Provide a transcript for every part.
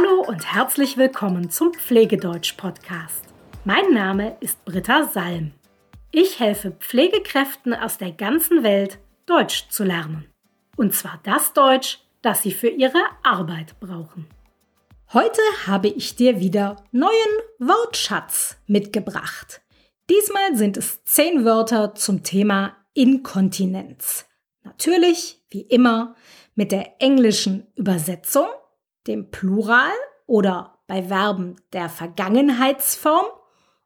Hallo und herzlich willkommen zum Pflegedeutsch-Podcast. Mein Name ist Britta Salm. Ich helfe Pflegekräften aus der ganzen Welt, Deutsch zu lernen. Und zwar das Deutsch, das sie für ihre Arbeit brauchen. Heute habe ich dir wieder neuen Wortschatz mitgebracht. Diesmal sind es zehn Wörter zum Thema Inkontinenz. Natürlich, wie immer, mit der englischen Übersetzung, dem Plural oder bei Verben der Vergangenheitsform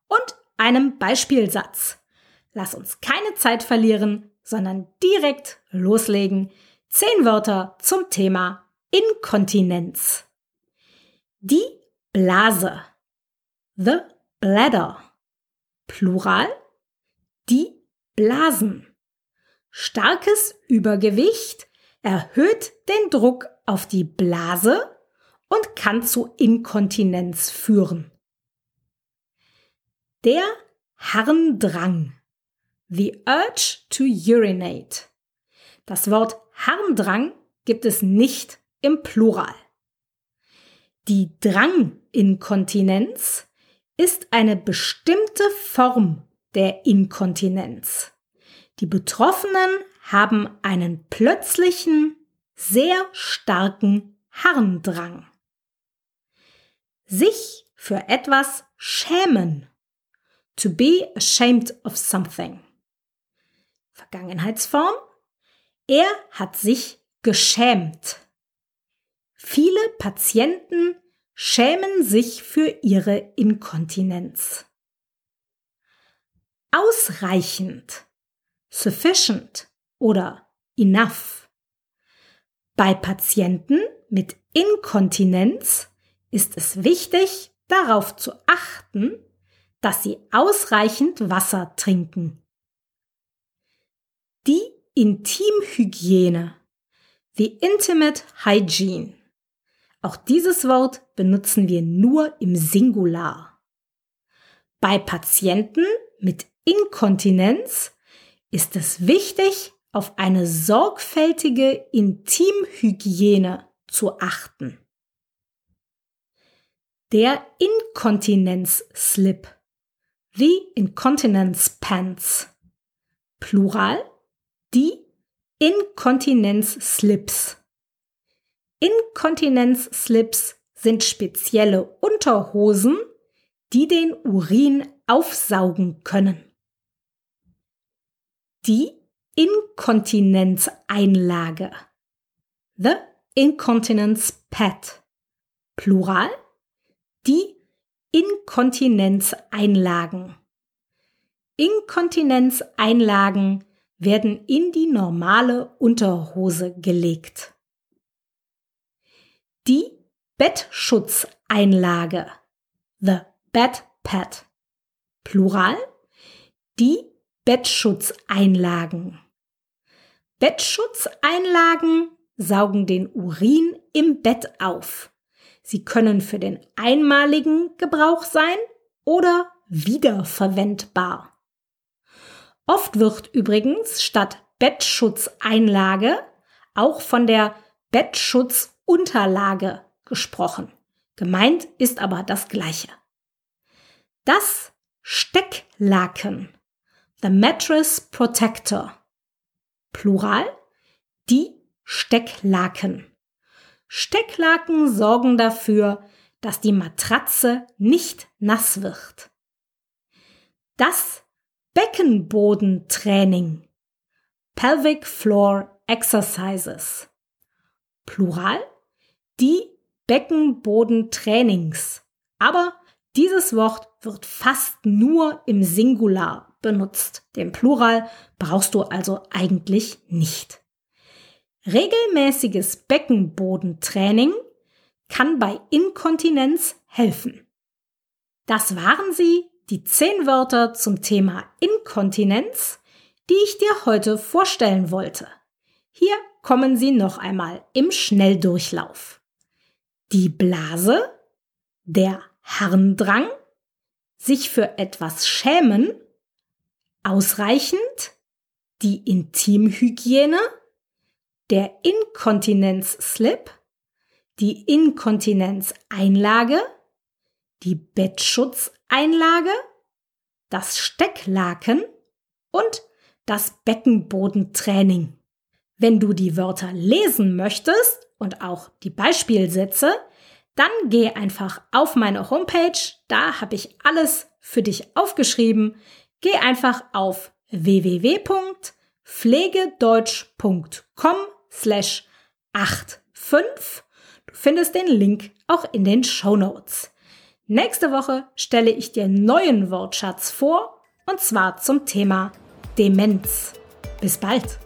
und einem Beispielsatz. Lass uns keine Zeit verlieren, sondern direkt loslegen. Zehn Wörter zum Thema Inkontinenz. Die Blase. The bladder. Plural. Die Blasen. Starkes Übergewicht erhöht den Druck auf die Blase und kann zu Inkontinenz führen. Der Harndrang. The urge to urinate. Das Wort Harndrang gibt es nicht im Plural. Die Dranginkontinenz ist eine bestimmte Form der Inkontinenz. Die Betroffenen haben einen plötzlichen, sehr starken Harndrang. Sich für etwas schämen. To be ashamed of something. Vergangenheitsform. Er hat sich geschämt. Viele Patienten schämen sich für ihre Inkontinenz. Ausreichend, sufficient oder enough. Bei Patienten mit Inkontinenz ist es wichtig, darauf zu achten, dass sie ausreichend Wasser trinken. Die Intimhygiene, the intimate hygiene. Auch dieses Wort benutzen wir nur im Singular. Bei Patienten mit Inkontinenz ist es wichtig, auf eine sorgfältige Intimhygiene zu achten. Der Inkontinenzslip, the Incontinence Pants, Plural, die Inkontinenzslips. Inkontinenzslips sind spezielle Unterhosen, die den Urin aufsaugen können. Die Inkontinenzeinlage. The Incontinence Pad. Plural. Die Inkontinenzeinlagen. Inkontinenzeinlagen werden in die normale Unterhose gelegt. Die Bettschutzeinlage. The Bed Pad. Plural. Die Bettschutzeinlagen. Bettschutzeinlagen saugen den Urin im Bett auf. Sie können für den einmaligen Gebrauch sein oder wiederverwendbar. Oft wird übrigens statt Bettschutzeinlage auch von der Bettschutzunterlage gesprochen. Gemeint ist aber das gleiche. Das Stecklaken, the mattress protector, Plural, die Stecklaken. Stecklaken sorgen dafür, dass die Matratze nicht nass wird. Das Beckenbodentraining. Pelvic Floor Exercises. Plural. Die Beckenbodentrainings. Aber dieses Wort wird fast nur im Singular benutzt. Den Plural brauchst du also eigentlich nicht. Regelmäßiges Beckenbodentraining kann bei Inkontinenz helfen. Das waren sie, die zehn Wörter zum Thema Inkontinenz, die ich dir heute vorstellen wollte. Hier kommen sie noch einmal im Schnelldurchlauf. Die Blase, der Harndrang, sich für etwas schämen, ausreichend, die Intimhygiene, der Inkontinenzslip, die Inkontinenzeinlage, die Bettschutzeinlage, das Stecklaken und das Beckenbodentraining. Wenn du die Wörter lesen möchtest und auch die Beispielsätze, dann geh einfach auf meine Homepage, da habe ich alles für dich aufgeschrieben. Geh einfach auf www.pflegedeutsch.com slash 85. Du findest den Link auch in den Show Notes. Nächste Woche stelle ich dir neuen Wortschatz vor und zwar zum Thema Demenz. Bis bald!